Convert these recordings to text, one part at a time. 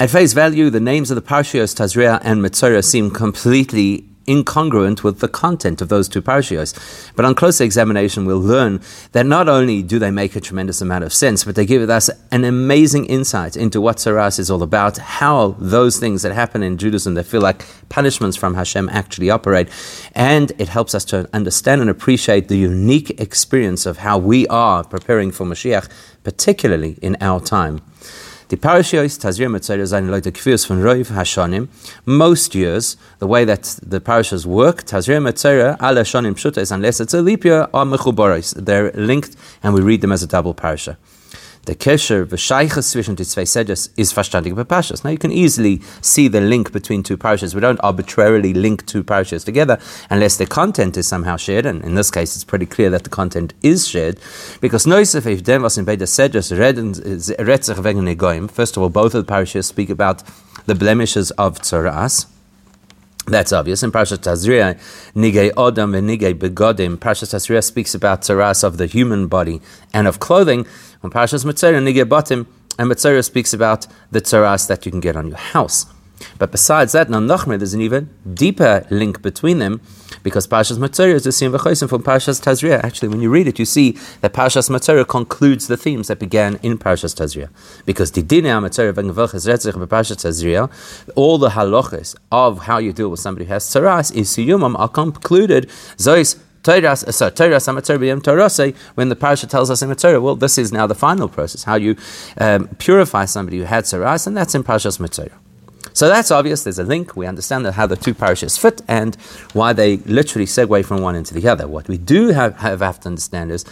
At face value, the names of the Parshios Tazria and Metzora seem completely incongruent with the content of those two parashios. But on closer examination, we'll learn that not only do they make a tremendous amount of sense, but they give us an amazing insight into what Tzaras is all about, how those things that happen in Judaism that feel like punishments from Hashem actually operate. And it helps us to understand and appreciate the unique experience of how we are preparing for Mashiach, particularly in our time. The parashiyos Tazria Metzora Zayin Leute Kfius von Roiv Hashanim. Most years, the way that the parashas work, Tazria Metzora Al Hashanim Pshuta is unless it's a leap year or Mechuboris. They're linked and we read them as a double parasha the kesher v'shaychas zwischen die zwei sedges is verstandig bepashas. Now you can easily see the link between two parashas. We don't arbitrarily link two parashas together unless the content is somehow shared, and in this case it's pretty clear that the content is shared, because noisef if dem was in beide sedges retzich wegen negoim. First of all, both of the parashas speak about the blemishes of tzaras. That's obvious. In Parashat Tazria, Nigei Odam and Nigei Begodim, Parashat Tazria speaks about tzaras of the human body and of clothing. When Parashas Metzora, Nigei Batim, and Metzora speaks about the tzaras that you can get on your house. But besides that, now Nachmer, there's an even deeper link between them because Parshas Metzora is the same v'chosim from Parshas Tazria. Actually, when you read it, you see that Parshas Metzora concludes the themes that began in Parshas Tazria. Because the dinah Metzora v'ngevachas retzich b'Parshas Tazria, all the halachas of how you deal with somebody who has tzaras is siyumam are concluded zois Uh, sorry, Torahs when the parasha tells us in Torah, well, this is now the final process, how you um, purify somebody who had tzaras, and that's in Parashas Metzora. So that's obvious. There's a link. We understand how the two parishes fit and why they literally segue from one into the other. What we do have, have, have to understand is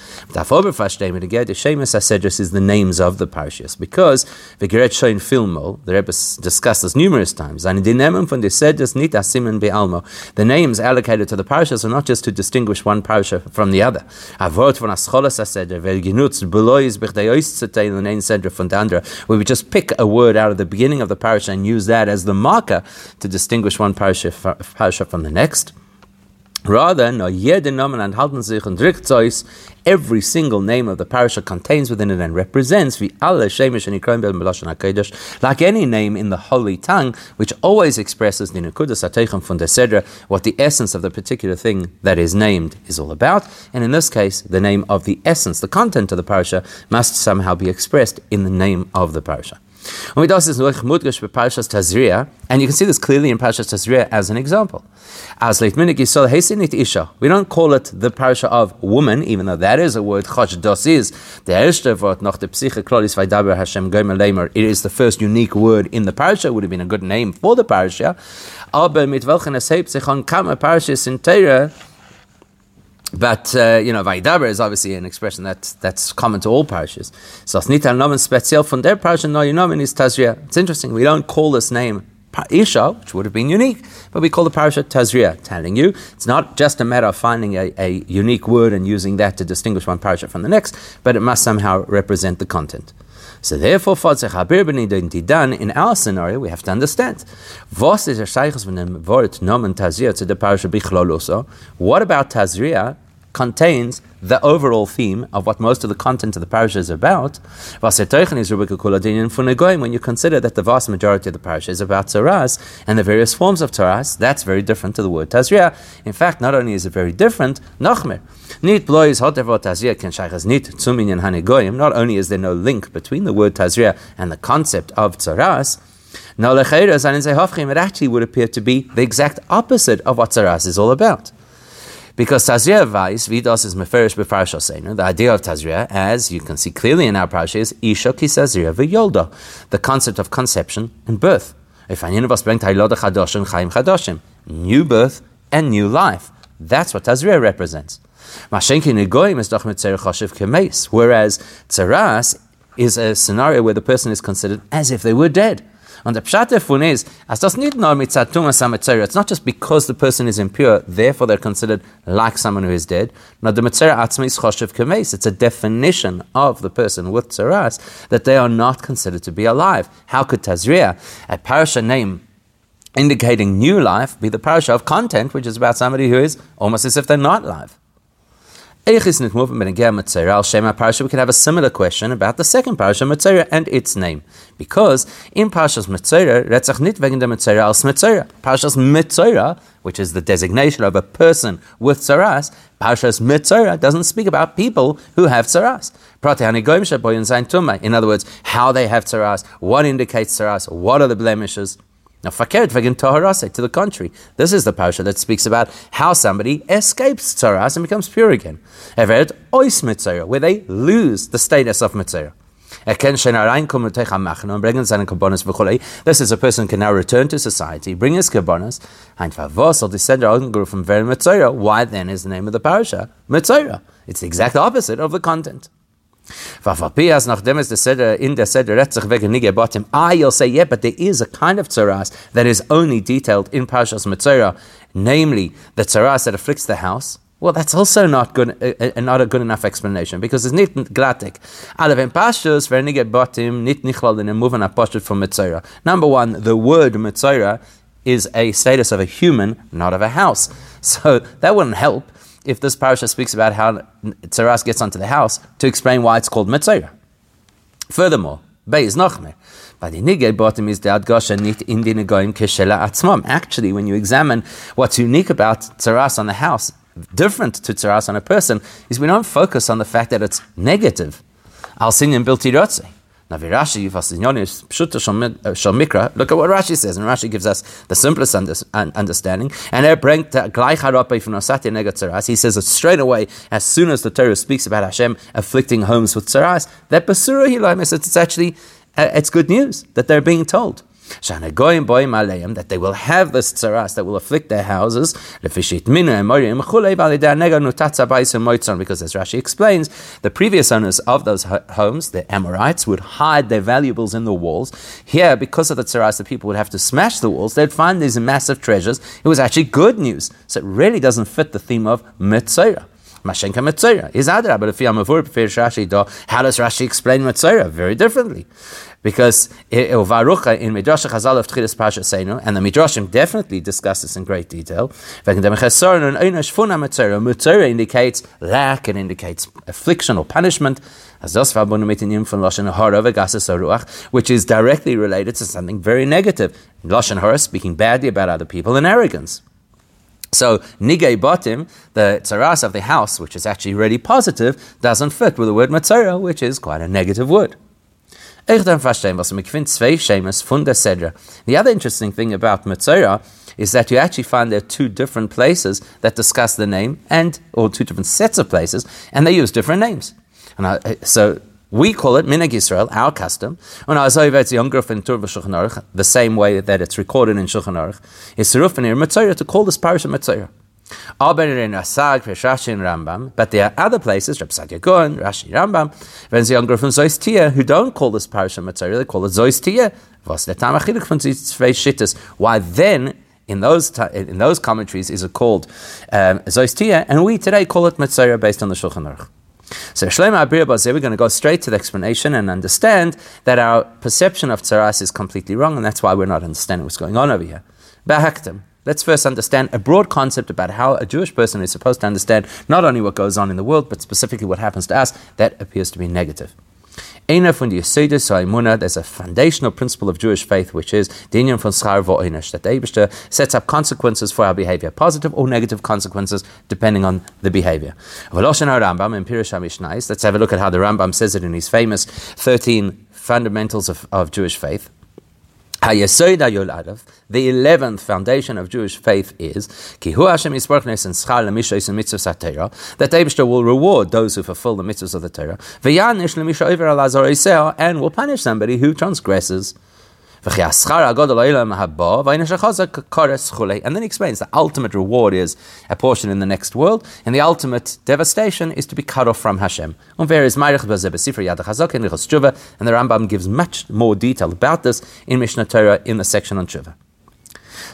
is the names of the parishes because Shoin Filmo, the Rebbe discussed this numerous times. And von the names allocated to the parishes are not just to distinguish one parisha from the other. We just pick a word out of the beginning of the parisha and use that as the marker to distinguish one parasha, parasha from the next. Rather, no sich und every single name of the parasha contains within it and represents wie alle Shemish and Ikram bel like any name in the holy tongue, which always expresses the Nekudas what the essence of the particular thing that is named is all about, and in this case, the name of the essence, the content of the parasha, must somehow be expressed in the name of the parasha. And we and you can see this clearly in Parashas Tazria as an example. As We don't call it the parasha of woman, even though that is a word. dos is the erste Wort nach der Psyche Klolis Vaidaber Hashem It is the first unique word in the parasha. Would have been a good name for the parasha. Aber mit welchen es sich an but uh, you know, Vaidaber is obviously an expression that that's common to all parishes. So Snita Nomen special from their parish no Nomen is Tazria. It's interesting. We don't call this name Isha, which would have been unique, but we call the parasha Tazria, telling you it's not just a matter of finding a, a unique word and using that to distinguish one parasha from the next, but it must somehow represent the content. So therefore, in our scenario, we have to understand. What about Tazria contains the overall theme of what most of the content of the parasha is about. When you consider that the vast majority of the parasha is about Tzaras and the various forms of Tzaras, that's very different to the word Tazria. In fact, not only is it very different, Nachmer. Not only is there no link between the word Tazria and the concept of Tzaras, it actually would appear to be the exact opposite of what Tzaras is all about. Because Tazria Vais, Vidas is Meferish Befarshasenu, the idea of Tazria, as you can see clearly in our parasha, is Isha Kisazria V'yolda, the concept of conception and birth. If New birth and new life. That's what Tazria represents. Whereas Tzaras is a scenario where the person is considered as if they were dead. And the pshat davon is, as das nicht nur mit It's not just because the person is impure, therefore they're considered like someone who is dead. No, the Metzora atzma is choshev kemes. It's a definition of the person with tzaras that they are not considered to be alive. How could Tazria, a parasha name indicating new life, be the parasha of content, which is about somebody who is almost as if they're not alive? We can have a similar question about the second parasha, Metzora, and its name. Because in Parashas Metzora, Retzach nit wegen der Metzora als Metzora. Parashas Metzora, which is the designation of a person with tzaras, Parashas Metzora doesn't speak about people who have tzaras. In other words, how they have tzaras, what indicates tzaras, what are the blemishes. Now, fakert vegin taharase, to the contrary. This is the parasha that speaks about how somebody escapes tzaras and becomes pure again. Eved ois metzora, where they lose the status of metzora. This is a person can now return to society, bring his kabbonas, from very Why then is the name of the parasha Metzora? It's the exact opposite of the content. Nachdem es in der Seder Retzach wegen Nige ah, you'll say, yeah, but there is a kind of tzaras that is only detailed in Parashas Metzora, namely the tzaras that afflicts the house. Well, that's also not good, uh, uh, not a good enough explanation because it's not glatik. Alavim pashtus vernige botim nit nichlal in moving apostol from Metzora. Number one, the word Metzora is a status of a human, not of a house. So that wouldn't help if this parasha speaks about how Tzaras gets onto the house to explain why it's called Metzora. Furthermore, Beis Nochmer. Actually, when you examine what's unique about Tzaras on the house, different to Tzaras on a person, is we don't focus on the fact that it's negative. Al sinyan bilti now, Rashi, uh, look at what Rashi says, and Rashi gives us the simplest understanding. And er bringt gleich von He says it straight away, as soon as the Torah speaks about Hashem afflicting homes with tzaras, that basura hilaim it's actually uh, it's good news that they're being told that they will have this tzaras that will afflict their houses, because as Rashi explains, the previous owners of those homes, the Amorites, would hide their valuables in the walls. Here, because of the tzaras, the people would have to smash the walls, they'd find these massive treasures. It was actually good news. So it really doesn't fit the theme of Metzora. Mashenka Metzora is Adra, but if you Rashi, how does Rashi explain Metzora? Very differently because Varucha in Midrash Chazal of Tchilas Pasha Seinu, and the Midrashim definitely discuss this in great detail. Metzora indicates lack, it indicates affliction or punishment, which is directly related to something very negative. Lashon Hara, speaking badly about other people, and arrogance. So nigay batim, the tzaras of the house, which is actually really positive, doesn't fit with the word metzora, which is quite a negative word. The other interesting thing about Metzora is that you actually find there are two different places that discuss the name, and or two different sets of places, and they use different names. And I, so we call it Minag Israel, our custom. The same way that it's recorded in Shulchan Aruch, is Metzora to call this parish a Metzora. But there are other places, Reb Sadia Rashi Rambam, from Zoistia, who don't call this parasha material, they call it Zoistia. Why then, in those in those commentaries, is it called um, and we today call it Metzora based on the Shulchan Aruch. So Shlomo Abir we're going to go straight to the explanation and understand that our perception of tzaras is completely wrong, and that's why we're not understanding what's going on over here. Bahaktim. Let's first understand a broad concept about how a Jewish person is supposed to understand not only what goes on in the world, but specifically what happens to us that appears to be negative. There's a foundational principle of Jewish faith, which is the union von Schar that the sets up consequences for our behavior, positive or negative consequences, depending on the behavior. Let's have a look at how the Rambam says it in his famous 13 fundamentals of, of Jewish faith. The eleventh foundation of Jewish faith is that Abishter will reward those who fulfill the mitzvahs of the Torah, and will punish somebody who transgresses. And then he explains the ultimate reward is a portion in the next world, and the ultimate devastation is to be cut off from Hashem. And the Rambam gives much more detail about this in Mishnah Torah in the section on Tshuva.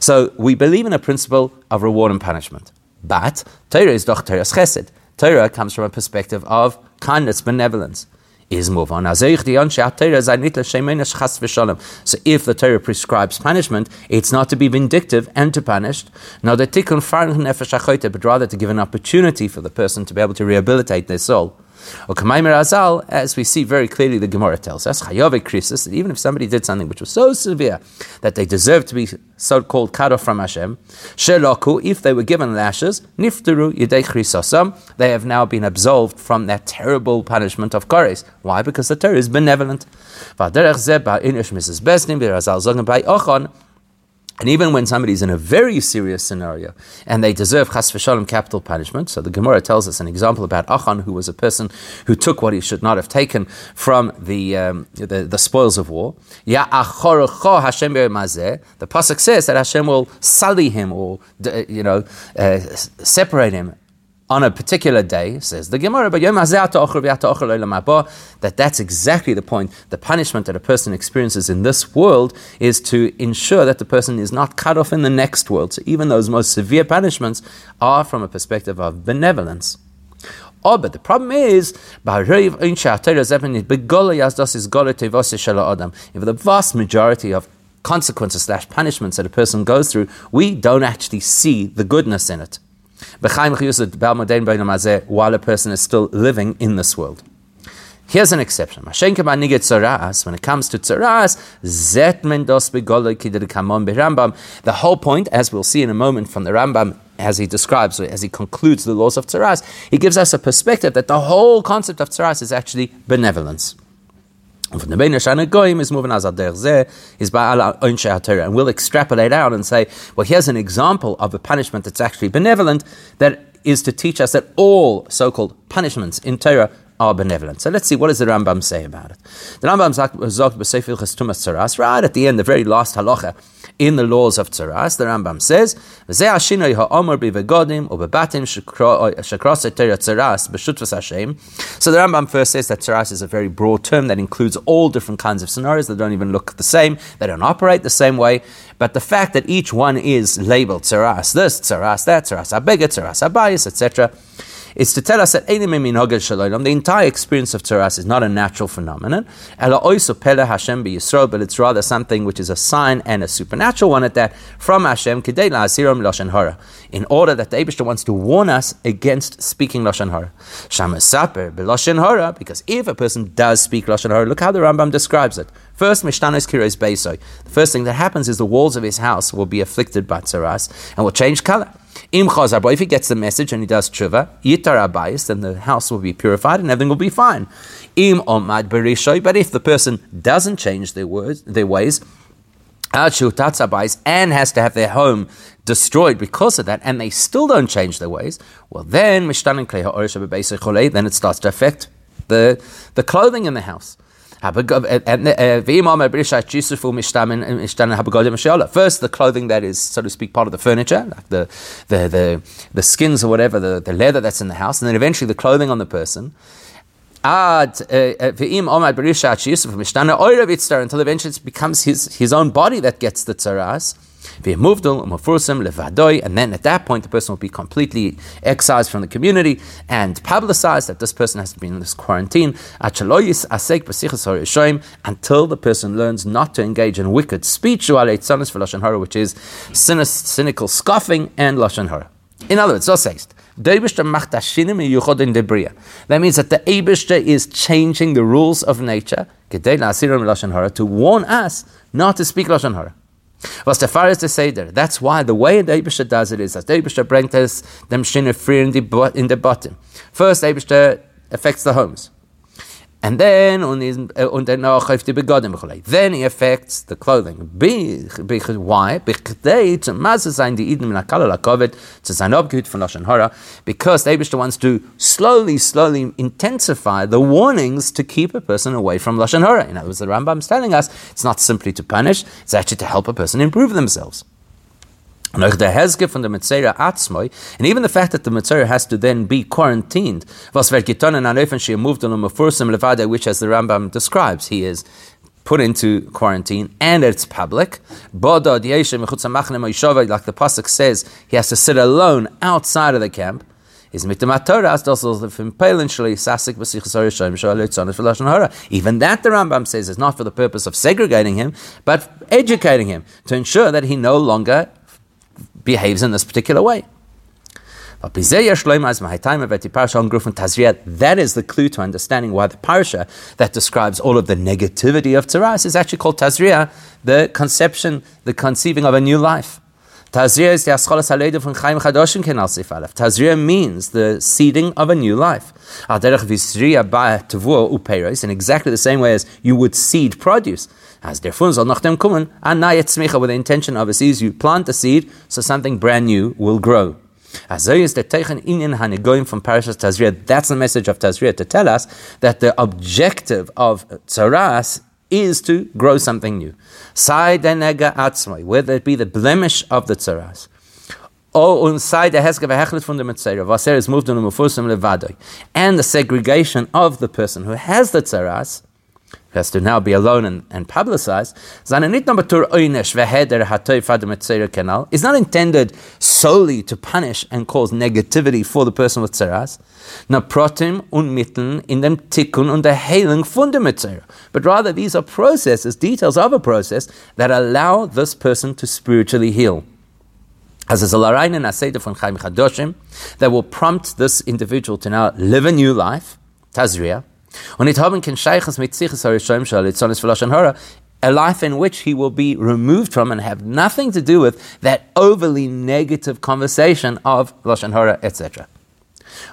So we believe in a principle of reward and punishment. But Torah is doch Torah's chesed. Torah comes from a perspective of kindness, benevolence. Is. So if the Torah prescribes punishment, it's not to be vindictive and to punish, not but rather to give an opportunity for the person to be able to rehabilitate their soul. Azal, as we see very clearly, the Gemara tells us, that even if somebody did something which was so severe that they deserved to be so-called cut off from Hashem, sheloku, if they were given lashes, niftaru yidei they have now been absolved from that terrible punishment of Kores. Why? Because the Torah is benevolent. And even when somebody's in a very serious scenario and they deserve chas v'shalom capital punishment, so the Gemara tells us an example about Achan, who was a person who took what he should not have taken from the um, the, the, spoils of war. Ya Hashem The pasuk says that Hashem will sully him or you know uh, separate him on a particular day, says the Gemara, that that's exactly the point. The punishment that a person experiences in this world is to ensure that the person is not cut off in the next world. So even those most severe punishments are from a perspective of benevolence. Oh, but the problem is, if the vast majority of consequences slash punishments that a person goes through, we don't actually see the goodness in it while a person is still living in this world. Here's an exception. When it comes to tzaras, the whole point, as we'll see in a moment from the Rambam, as he describes, as he concludes the laws of tzaras, he gives us a perspective that the whole concept of tzaras is actually benevolence. From the Bein Goyim is moving as Zeh is by Allah and we'll extrapolate out and say, well, here's an example of a punishment that's actually benevolent that is to teach us that all so-called punishments in Torah are benevolent. So let's see, what does the Rambam say about it? The Rambam sagt, right at the end, the very last halacha, in the laws of Tzaras, the Rambam says, So the Rambam first says that Tzaras is a very broad term that includes all different kinds of scenarios that don't even look the same, they don't operate the same way, but the fact that each one is labeled Tzaras, this, Tzaras, that, Tzaras Abega, Tzaras Abayis, etc., is to tell us that the entire experience of Tzaras is not a natural phenomenon, but it's rather something which is a sign and a supernatural one at that from Hashem, in order that the Abishta wants to warn us against speaking Lashon Hara. Because if a person does speak Lashon Hara, look how the Rambam describes it. First, Mishtanos Kiros Beisoy. The first thing that happens is the walls of his house will be afflicted by Tzaras and will change color. Im chazar, if he gets the message and he does tshuva, yitar abayis, then the house will be purified and everything will be fine. Im omad berishoy, but if the person doesn't change their words, their ways, and has to have their home destroyed because of that, and they still don't change their ways, well then, then it starts to affect the, the clothing in the house. First, the clothing that is, so to speak, part of the furniture, like the, the, the, the skins or whatever, the, the leather that's in the house, and then eventually the clothing on the person. Uh, until eventually it becomes his, his own body that gets the tzaras. And then at that point, the person will be completely excised from the community and publicized that this person has to be in this quarantine until the person learns not to engage in wicked speech, which is cynical scoffing and lashon hara. In other words, so says. That means that the Abishta is changing the rules of nature to warn us not to speak Lashon Hara. Was der Fall ist der Seder. That's why the way the Eibishter does it is that the Eibishter brings us them Shinne free in the, in the bottom. First, the Eibishter affects the homes. And then, dann auch auf die Begodim. Then he affects the clothing. Because why? Because the Abishta wants to slowly, slowly intensify the warnings to keep a person away from Lashon Hara. In other words, the Rambam is telling us it's not simply to punish, it's actually to help a person improve themselves. And even the fact that the Metzora has to then be quarantined, was vergiton and anofen she moved on a levade, which as the Rambam describes, he is put into quarantine and it's public. Like the Pasuk says, he has to sit alone outside of the camp. from. Even that the Rambam says is not for the purpose of segregating him, but educating him to ensure that he no longer behaves in this particular way. That is the clue to understanding why the parsha that describes all of the negativity of Tzaras is actually called Tazria, the conception, the conceiving of a new life. Tazria is the Chadoshim Kenal Tazria means the seeding of a new life. In exactly the same way as you would seed produce. As their der Funzel nach dem kommen, an Tzmicha with the intention of a seed, you plant a seed so something brand new will grow. As is the Teichen Inyan Hanigoyim from Parashas Tazria, that's the message of Tazria to tell us that the objective of Tzaras is to grow something new. Say denega atzmoy, whether it be the blemish of the tzaras, or inside the Heske Vehechlet from the Metzora, Vaser is moved on the Mufusim Levadoi, and the segregation of the person who has the tzaras, has to now be alone and, and publicized, is not intended solely to punish and cause negativity for the person with Mitteln in dem und der But rather, these are processes, details of a process that allow this person to spiritually heal. As a Larainen Aseda von Chaim Chadoshim, that will prompt this individual to now live a new life, Tazria, nicht haben mit sich, a life in which he will be removed from and have nothing to do with that overly negative conversation of Lashon Hara, etc.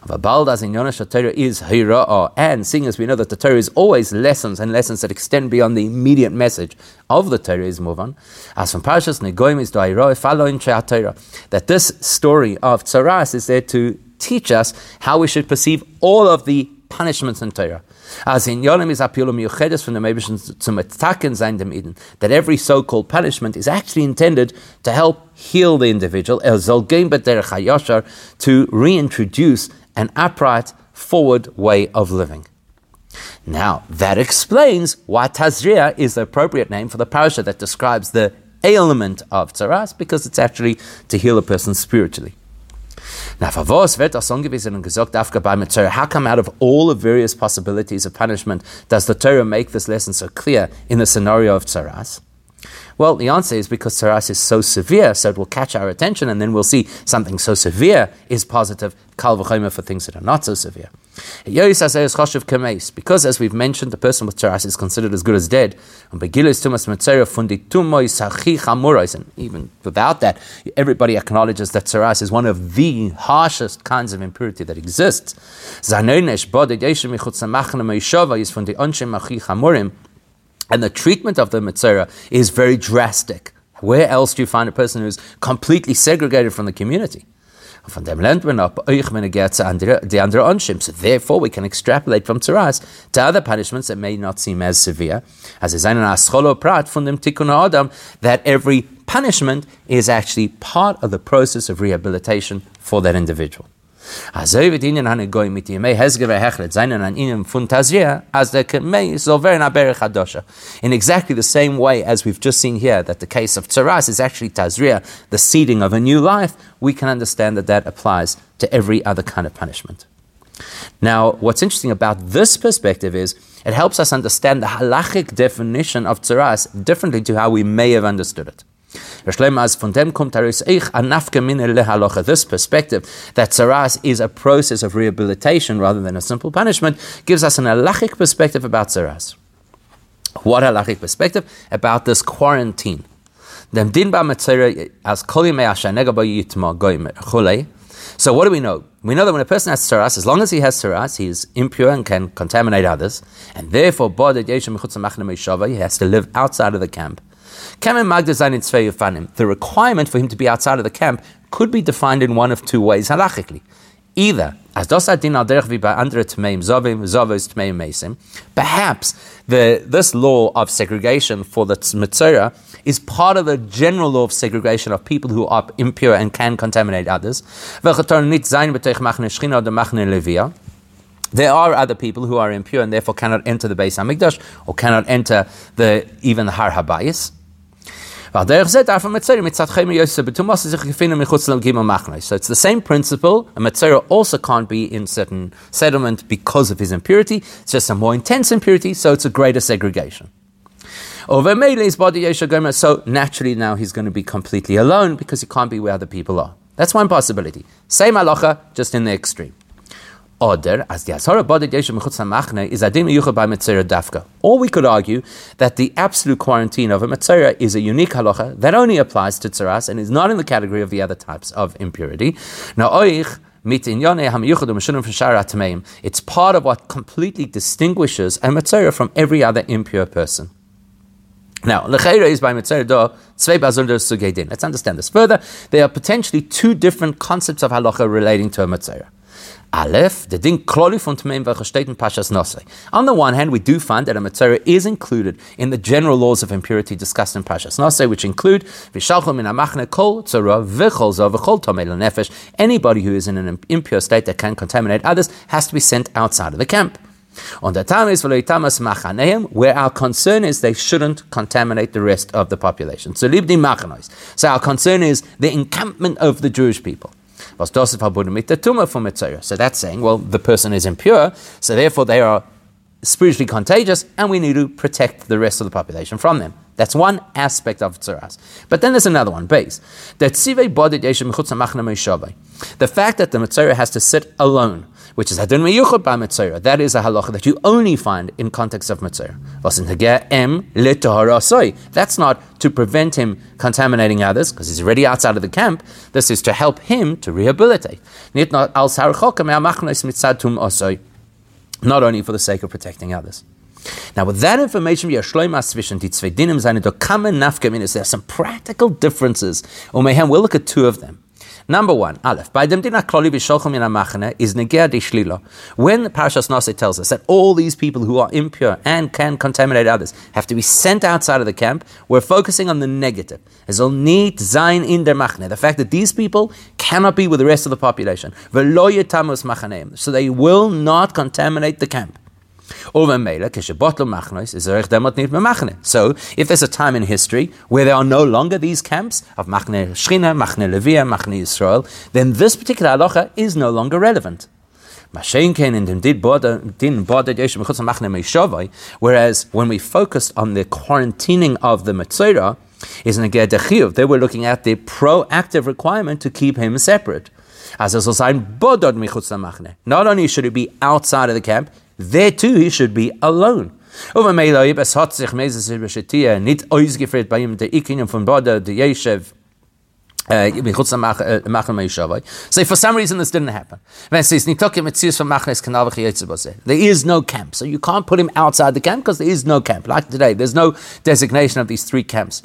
But Baldas in Yonash Torah is Hira'ah, and seeing as we know that the Torah is always lessons and lessons that extend beyond the immediate message of the Torah is move on. As from Parashas Negoim is Da'irah, following Torah, that this story of Tzaras is there to teach us how we should perceive all of the punishments in Torah. As in Yonim is Apilum Yuchedes from the Mebishon zum Etaken sein dem Eden, that every so-called punishment is actually intended to help heal the individual, to reintroduce an upright, forward way of living. Now, that explains why Tazria is the appropriate name for the parasha that describes the ailment of Tzaras, because it's actually to heal a person spiritually. Now, for was wird das angewiesen und gesagt, bei how come out of all the various possibilities of punishment does the Torah make this lesson so clear in the scenario of Tzaras? Well, the answer is because Tzaras is so severe, so it will catch our attention, and then we'll see something so severe is positive, kal v'chomer for things that are not so severe. Because, as we've mentioned, the person with Tzaras is considered as good as dead. And even without that, everybody acknowledges that Tzaras is one of the harshest kinds of impurity that exists and the treatment of the Metzora is very drastic. Where else do you find a person who's completely segregated from the community? Von dem lernt man ab euch, wenn er geht zu die andere Onshim. So therefore we can extrapolate from Tzaras to other punishments that may not seem as severe. As is einen Ascholo Prat von dem Tikkun Adam, that every punishment is actually part of the process of rehabilitation for that individual. Wird ihnen goy mit ihm hezgever hechlet seinen an ihnen as the kemei so very na berech hadosha. In exactly the same way as we've just seen here that the case of tzaras is actually tazria the seeding of a new life we can understand that that applies to every other kind of punishment. Now what's interesting about this perspective is it helps us understand the halachic definition of tzaras differently to how we may have understood it Er ich This perspective that Tzaras is a process of rehabilitation rather than a simple punishment gives us an halachic perspective about Tzaras. What halachic perspective? About this quarantine. So what do we know? We know that when a person has tzaras, as long as he has tzaras, he is impure and can contaminate others, and therefore he has to live outside of the camp. The requirement for him to be outside of the camp could be defined in one of two ways halachically. Either as perhaps the, this law of segregation for the metzora is part of the general law of segregation of people who are impure and can contaminate others. There are other people who are impure and therefore cannot enter the Beis Hamikdash or cannot enter the even the Har Habayis. So it's the same principle. A Metzora also can't be in certain settlement because of his impurity. It's just a more intense impurity, so it's a greater segregation. Over Mele's body so naturally now he's going to be completely alone because he can't be where other people are. That's one possibility. Same halacha, just in the extreme. Oder, as the Asara Body Yeshem HaMachne is Adim Yucha by Metzora Dafka. Or we could argue that the absolute quarantine of a Metzora is a unique halacha that only applies to Tzaras and is not in the category of the other types of impurity. Now, Oich, it's part of what completely distinguishes a Metzora from every other impure person. Now, lecheira is by metzora do bazulder sugedin. Let's understand this further. There are potentially two different concepts of halacha relating to a metzora. Aleph, the din von tmeim pashas. On the one hand, we do find that a metzora is included in the general laws of impurity discussed in pashas nosei, which include v'shalchol min amachne kol tzara v'chol zo v'chol tomei nefesh. Anybody who is in an impure state that can contaminate others has to be sent outside of the camp. On the Tamis machaneim, where our concern is they shouldn't contaminate the rest of the population. So libdi machanois. So our concern is the encampment of the Jewish people. So that's saying, well, the person is impure, so therefore they are spiritually contagious, and we need to protect the rest of the population from them. That's one aspect of tzaras. But then there's another one, base. The fact that the Metzora has to sit alone which is Hadin Meyuchot Ba Metzora. That is a halacha that you only find in context of Metzora. That's not to prevent him contaminating others, because he's already outside of the camp. This is to help him to rehabilitate. Not only for the sake of protecting others. Now, with that information, There are some practical differences. We'll look at two of them. Number one, Aleph, by dem din kloli b'sholchom in machane is neger de shlila. When Parashas Nase tells us that all these people who are impure and can contaminate others have to be sent outside of the camp, we're focusing on the negative. As need zain in der machne, the fact that these people cannot be with the rest of the population. Veloytamus machaneim. So they will not contaminate the camp. So, if there's a time in history where there are no longer these camps of Machne Shchina, Machne Levia, Machne Israel, then this particular halacha is no longer relevant. Whereas when we focused on the quarantining of the Metzora, is in a They were looking at the proactive requirement to keep him separate. As Not only should he be outside of the camp, there too he should be alone. Der Yeshev, uh, so for some reason this didn't happen. There is no camp. So you can't put him outside the camp because there is no camp. Like today, there's no designation of these three camps.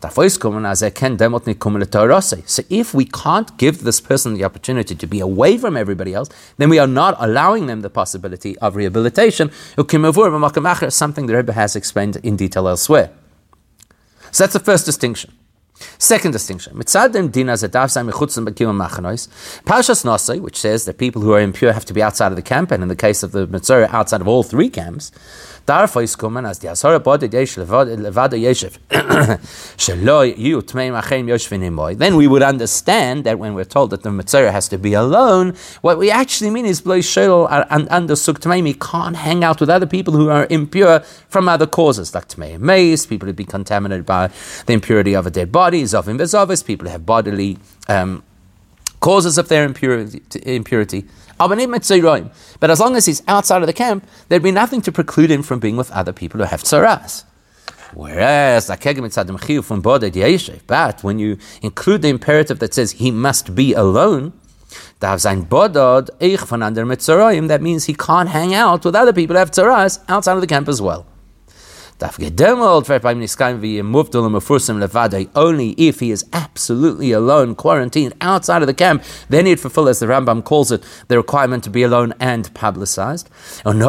So if we can't give this person the opportunity to be away from everybody else, then we are not allowing them the possibility of rehabilitation. Something the Rebbe has explained in detail elsewhere. So that's the first distinction. Second distinction. Parashas Nosai, which says that people who are impure have to be outside of the camp, and in the case of the Metzora, outside of all three camps, Then we would understand that when we're told that the Metzora has to be alone, what we actually mean is Bloi Shelo and under Suk Tmeim, can't hang out with other people who are impure from other causes, like Tmeim Meis, people who be contaminated by the impurity of a dead body, Zovim Vezovis, people who have bodily um, causes of their impurity. impurity. But as long as he's outside of the camp, there'd be nothing to preclude him from being with other people who have tzaras. Whereas, but when you include the imperative that says he must be alone, that means he can't hang out with other people who have tzaras outside of the camp as well. Only if he is absolutely alone, quarantined outside of the camp, then he'd fulfill, as the Rambam calls it, the requirement to be alone and publicized. And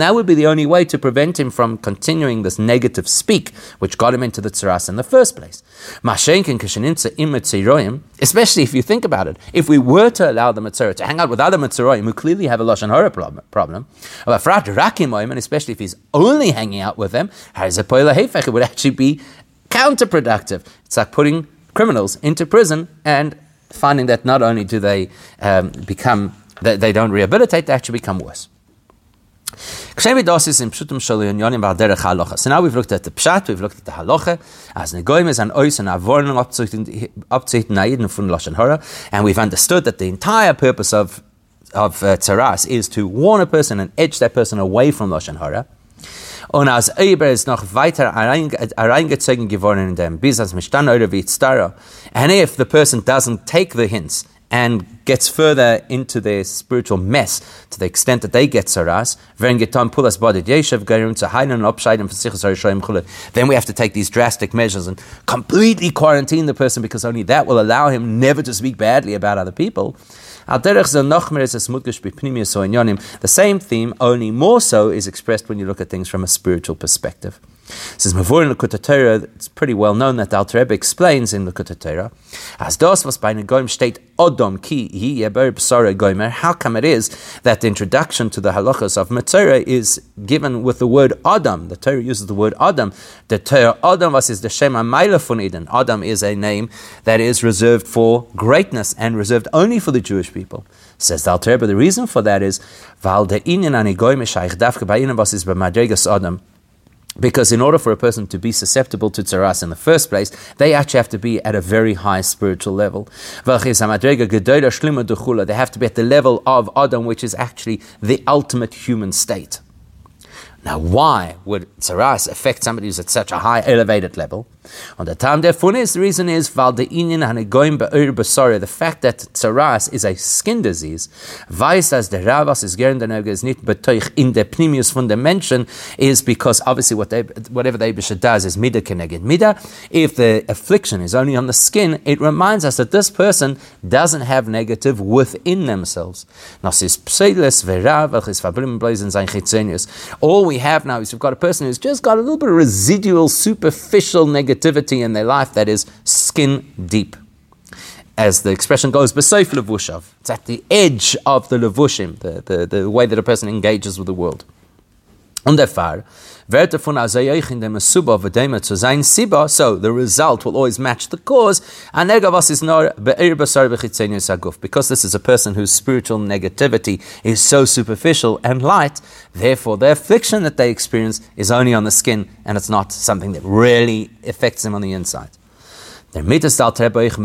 that would be the only way to prevent him from continuing this negative speak, which got him into the tzaras in the first place. Especially if you think about it, if we were to allow the Metzora to hang out with other Metzoraim who clearly have a Lashon Hara problem, and especially especially if he's only hanging out with them, it would actually be counterproductive. It's like putting criminals into prison and finding that not only do they um, become, they, they don't rehabilitate, they actually become worse. So now we've looked at the Pshat, we've looked at the Halacha, as Negoim is Ois and Avornung abzuhitten Naiden von Lashon Hora, and we've understood that the entire purpose of of uh, tzaras is to warn a person and edge that person away from Lashon Hora. Und als Eber ist noch weiter reingezogen geworden in dem Business, And if the person doesn't take the hints and gets further into their spiritual mess to the extent that they get tzaras, then we have to take these drastic measures and completely quarantine the person because only that will allow him never to speak badly about other people. The same theme, only more so, is expressed when you look at things from a spiritual perspective. Says Mavur in Likutei Torah, it's pretty well known that the Alter Rebbe explains in Likutei Torah, as das was bei Negoim steht Odom ki hi yeber b'sara goimer, how come it is that the introduction to the halachas of Metzora is given with the word Adam? The Torah uses the word Adam. The Torah Adam was is the Shema Maila von Eden. Adam is a name that is reserved for greatness and reserved only for the Jewish people. Says the Alter Rebbe, the reason for that is, Val de dafka ba'inam was is b'madregas Adam. Because in order for a person to be susceptible to tzaras in the first place, they actually have to be at a very high spiritual level. They have to be at the level of Adam, which is actually the ultimate human state. Now, why would tzaras affect somebody who's at such a high, elevated level? On the time therefore is the reason is the fact that tzaras is a skin disease, weiß as the ravas is gern is nit betoich in the pneumius fundamentation is because obviously what they, whatever the Abisha does is mida keneged mida. If the affliction is only on the skin, it reminds us that this person doesn't have negative within themselves. All we have now is we've got a person who's just got a little bit of residual, superficial negativity in their life that is skin deep. As the expression goes, Besoif Levushav. It's at the edge of the Levushim, the, the, the way that a person engages with the world. On Und der Suba so the result will always match the cause, nor because this is a person whose spiritual negativity is so superficial and light, therefore the affliction that they experience is only on the skin, and it's not something that really affects them on the inside. Der ich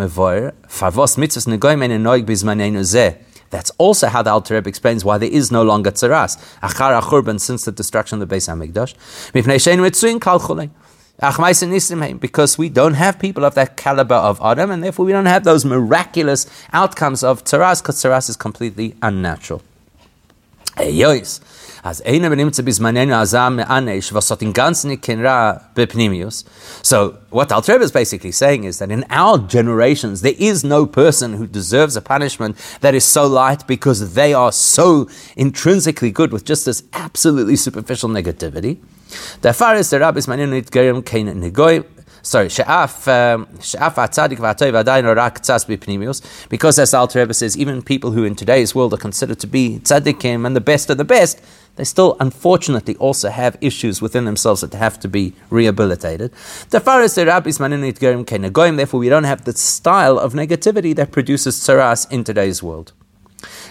that's also how the Alter Rebbe explains why there is no longer tzaras. Achar achurban, since the destruction of the Beis HaMikdash. Because we don't have people of that caliber of Adam, and therefore we don't have those miraculous outcomes of tzaras, because tzaras is completely unnatural. Hey, as einer benimmt azam bepnimius. So what Alter Rebbe is basically saying is that in our generations there is no person who deserves a punishment that is so light because they are so intrinsically good with just this absolutely superficial negativity. Negoy sorry, she'af um, she'af atzadik v'atoy v'adayin rak tzas b'pnimius, because as Alter Rebbe says, even people who in today's world are considered to be tzaddikim and the best of the best, they still unfortunately also have issues within themselves that have to be rehabilitated. Therefore, we don't have the style of negativity that produces tsaras in today's world.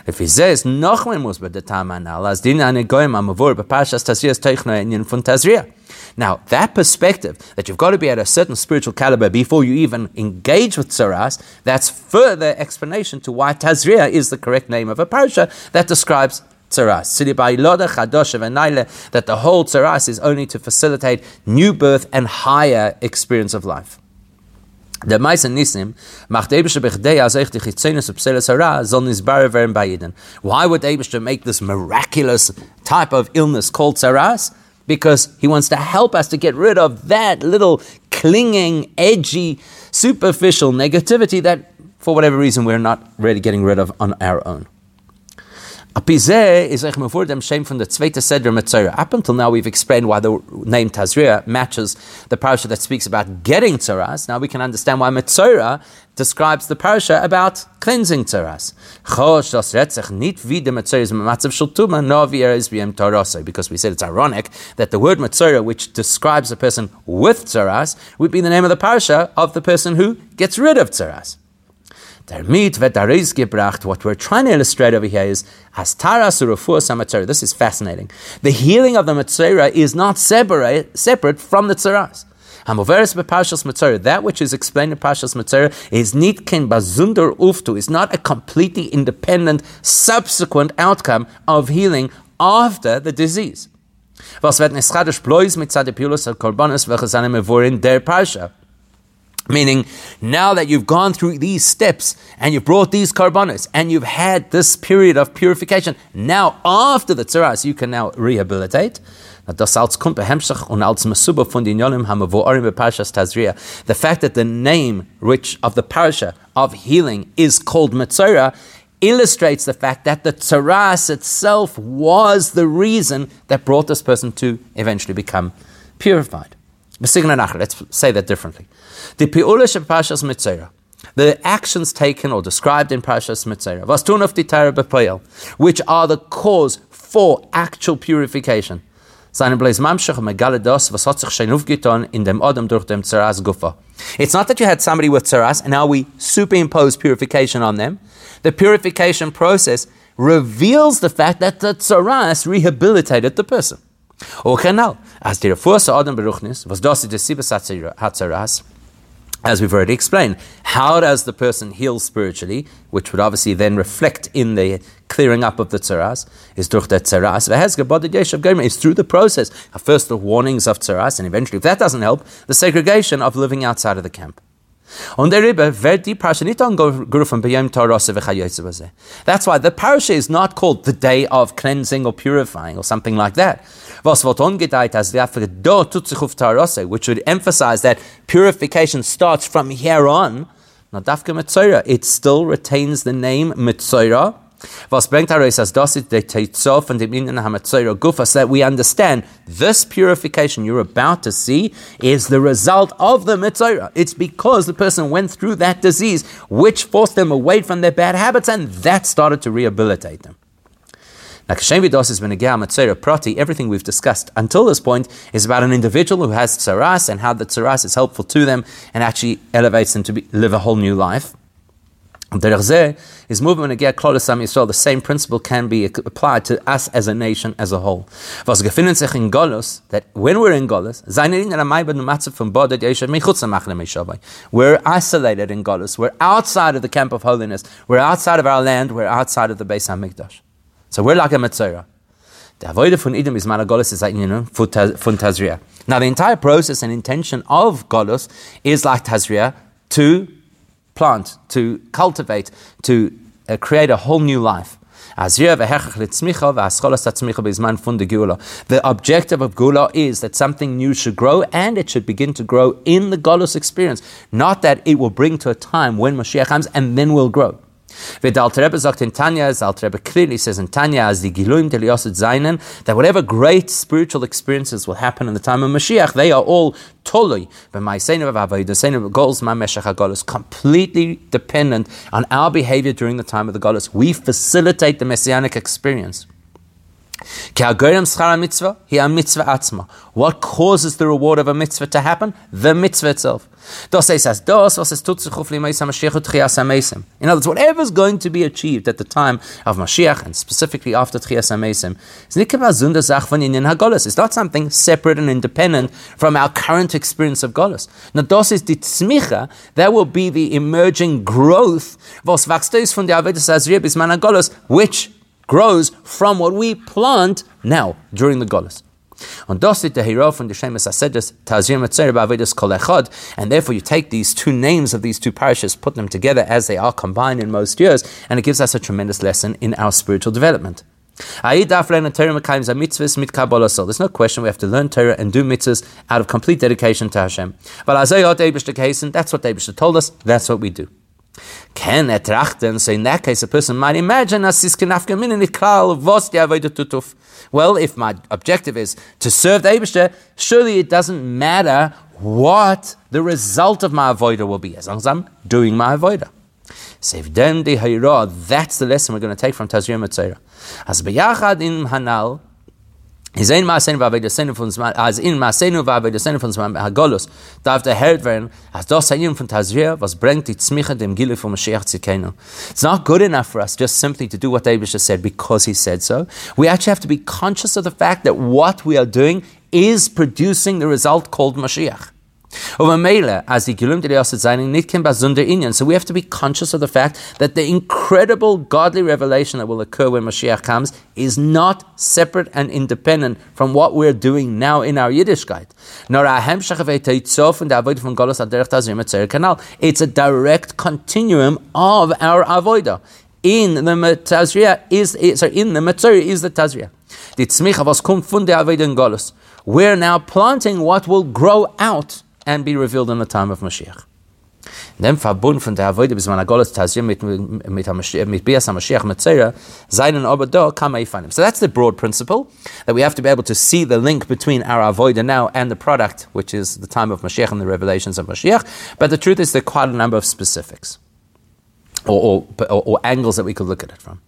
If he says Nochman muss bei der Tamanal, as din ane goyim amavur b'pashas tasriyas teichna inyan fun tazria. Now, that perspective that you've got to be at a certain spiritual caliber before you even engage with tzaras, that's further explanation to why Tazria is the correct name of a parasha that describes tzaras. That the whole tzaras is only to facilitate new birth and higher experience of life. Nisim macht Eibische bechdei werden bei. Why would Eibische make this miraculous type of illness called Tzaras? Because he wants to help us to get rid of that little clinging, edgy, superficial negativity that, for whatever reason, we're not really getting rid of on our own. Apizeh is before them shame from the Tzveita Seder Metzora. Up until now, we've explained why the name Tazria matches the parasha that speaks about getting tzaras. Now we can understand why Metzora describes the parasha about cleansing tzaras. Er because we said it's ironic that the word Metzora, which describes a person with tzaras, would be the name of the parasha of the person who gets rid of tzaras. gebracht. What we're trying to illustrate over here is as tara taras samatzera. This is fascinating. The healing of the metzora is not separate, separate from the tzaras. Hamoveres beParshas Metzora. That which is explained in Parshas Metzora is nitken bazunder uftu. Is not a completely independent subsequent outcome of healing after the disease. Was wird neschadisch bloß mit Zadepilus al-Korbanos, welche seine Mevorin der Parsha. Meaning, now that you've gone through these steps and you've brought these carbonates and you've had this period of purification, now after the tzaras, you can now rehabilitate. The fact that the name which of the parasha of healing is called Metzora illustrates the fact that the tzaras itself was the reason that brought this person to eventually become purified. Let's say that differently. The the actions taken or described in Pashas Metzora, which are the cause for actual purification. It's not that you had somebody with tzaras and now we superimpose purification on them. The purification process reveals the fact that the tzaras rehabilitated the person. As the Adam Beruchnis was dosi de Sibas Hatzaras, as we've already explained, how does the person heal spiritually, which would obviously then reflect in the clearing up of the tzaras, is durch the tzaras. Is through the process of first the warnings of tzaras, and eventually, if that doesn't help, the segregation of living outside of the camp. That's why the parasha is not called the day of cleansing or purifying or something like that. Which would emphasize that purification starts from here on. Metzora, it still retains the name Metzora, was HaMetzora Gufas, that we understand this purification you're about to see is the result of the Metzora. It's because the person went through that disease, which forced them away from their bad habits, and that started to rehabilitate them. Everything we've discussed until this point is about an individual who has tzaras and how the tzaras is helpful to them and actually elevates them to be, live a whole new life. is movement again Klolasam Yisrael. The same principle can be applied to us as a nation as a whole. That when we're in Golos, we're isolated in Golos. We're outside of the camp of holiness. We're outside of our land. We're outside of the Beis Hamikdash. So we're like a Metzora. The avodah von Idum is Managolis is like, you know von Tazria. Now the entire process and intention of Golos is like Tazria to plant, to cultivate, to uh, create a whole new life. The objective of Gula is that something new should grow and it should begin to grow in the Golos experience, not that it will bring to a time when Mashiach comes and then will grow. The Alter Rebbe sagt in Tanya, as Alter Rebbe clearly says in Tanya, as the Giluim Telioset Zainen, that whatever great spiritual experiences will happen in the time of Mashiach, they are all tolui. But my the goals, my Meshach is completely dependent on our behavior during the time of the Golos. We facilitate the messianic experience. What causes the reward of a mitzvah to happen? The mitzvah itself. In other words, whatever is going to be achieved at the time of Mashiach, and specifically after Tchias HaMesim, is not something separate and independent from our current experience of Golos. Nados is the tzmicha, that will be the emerging growth, which grows from what we plant now during the Golas. And therefore you take these two names of these two parishes, put them together as they are combined in most years, and it gives us a tremendous lesson in our spiritual development. There's no question we have to learn Torah and do mitzvahs out of complete dedication to Hashem. But that's what David told us, that's what we do. Can etrachten, so in that case, a person might imagine as is tutuf. Well, if my objective is to serve the Abishter, surely it doesn't matter what the result of my avoider will be, as long as I'm doing my avoider. That's the lesson we're going to take from Tazria Metzora. As beyachad in Hanal, Is als in Hagolus. Darf der Held was bringt die dem Gile It's not good enough for us just simply to do what David just said because he said so. We actually have to be conscious of the fact that what we are doing is producing the result called Mashiach. So we have to be conscious of the fact that the incredible godly revelation that will occur when Mashiach comes is not separate and independent from what we're doing now in our Yiddishkeit. It's a direct continuum of our avodah. In the Tazria is eh, sorry, in the Matzuri is the Tazria. Golus. We're now planting what will grow out and be revealed in the time of Mashiach. Verbund von der Avoide bis man Agolas Tazir mit mit mit Bias Metzora seinen aber da. So that's the broad principle that we have to be able to see the link between our Avoide now and the product, which is the time of Mashiach and the revelations of Mashiach. But the truth is there are quite a number of specifics or, or, or, or angles that we could look at it from.